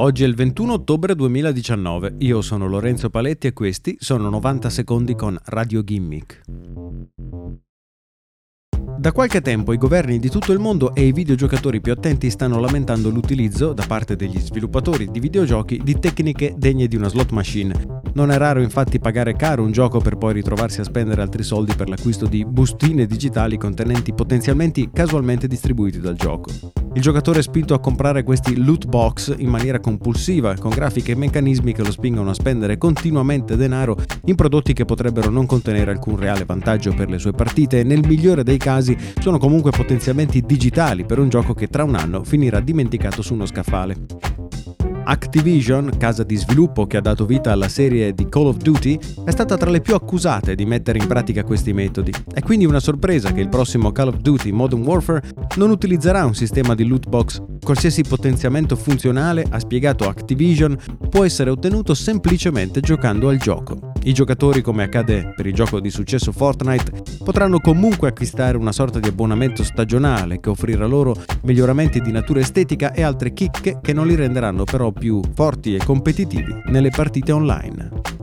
Oggi è il 21 ottobre 2019, io sono Lorenzo Paletti e questi sono 90 secondi con Radio Gimmick. Da qualche tempo i governi di tutto il mondo e i videogiocatori più attenti stanno lamentando l'utilizzo, da parte degli sviluppatori di videogiochi, di tecniche degne di una slot machine. Non è raro infatti pagare caro un gioco per poi ritrovarsi a spendere altri soldi per l'acquisto di bustine digitali contenenti potenzialmente casualmente distribuiti dal gioco. Il giocatore è spinto a comprare questi loot box in maniera compulsiva, con grafiche e meccanismi che lo spingono a spendere continuamente denaro in prodotti che potrebbero non contenere alcun reale vantaggio per le sue partite e nel migliore dei casi sono comunque potenziamenti digitali per un gioco che tra un anno finirà dimenticato su uno scaffale. Activision, casa di sviluppo che ha dato vita alla serie di Call of Duty, è stata tra le più accusate di mettere in pratica questi metodi. È quindi una sorpresa che il prossimo Call of Duty Modern Warfare non utilizzerà un sistema di loot box. Qualsiasi potenziamento funzionale, ha spiegato Activision, può essere ottenuto semplicemente giocando al gioco. I giocatori, come accade per il gioco di successo Fortnite, potranno comunque acquistare una sorta di abbonamento stagionale che offrirà loro miglioramenti di natura estetica e altre chicche che non li renderanno però più forti e competitivi nelle partite online.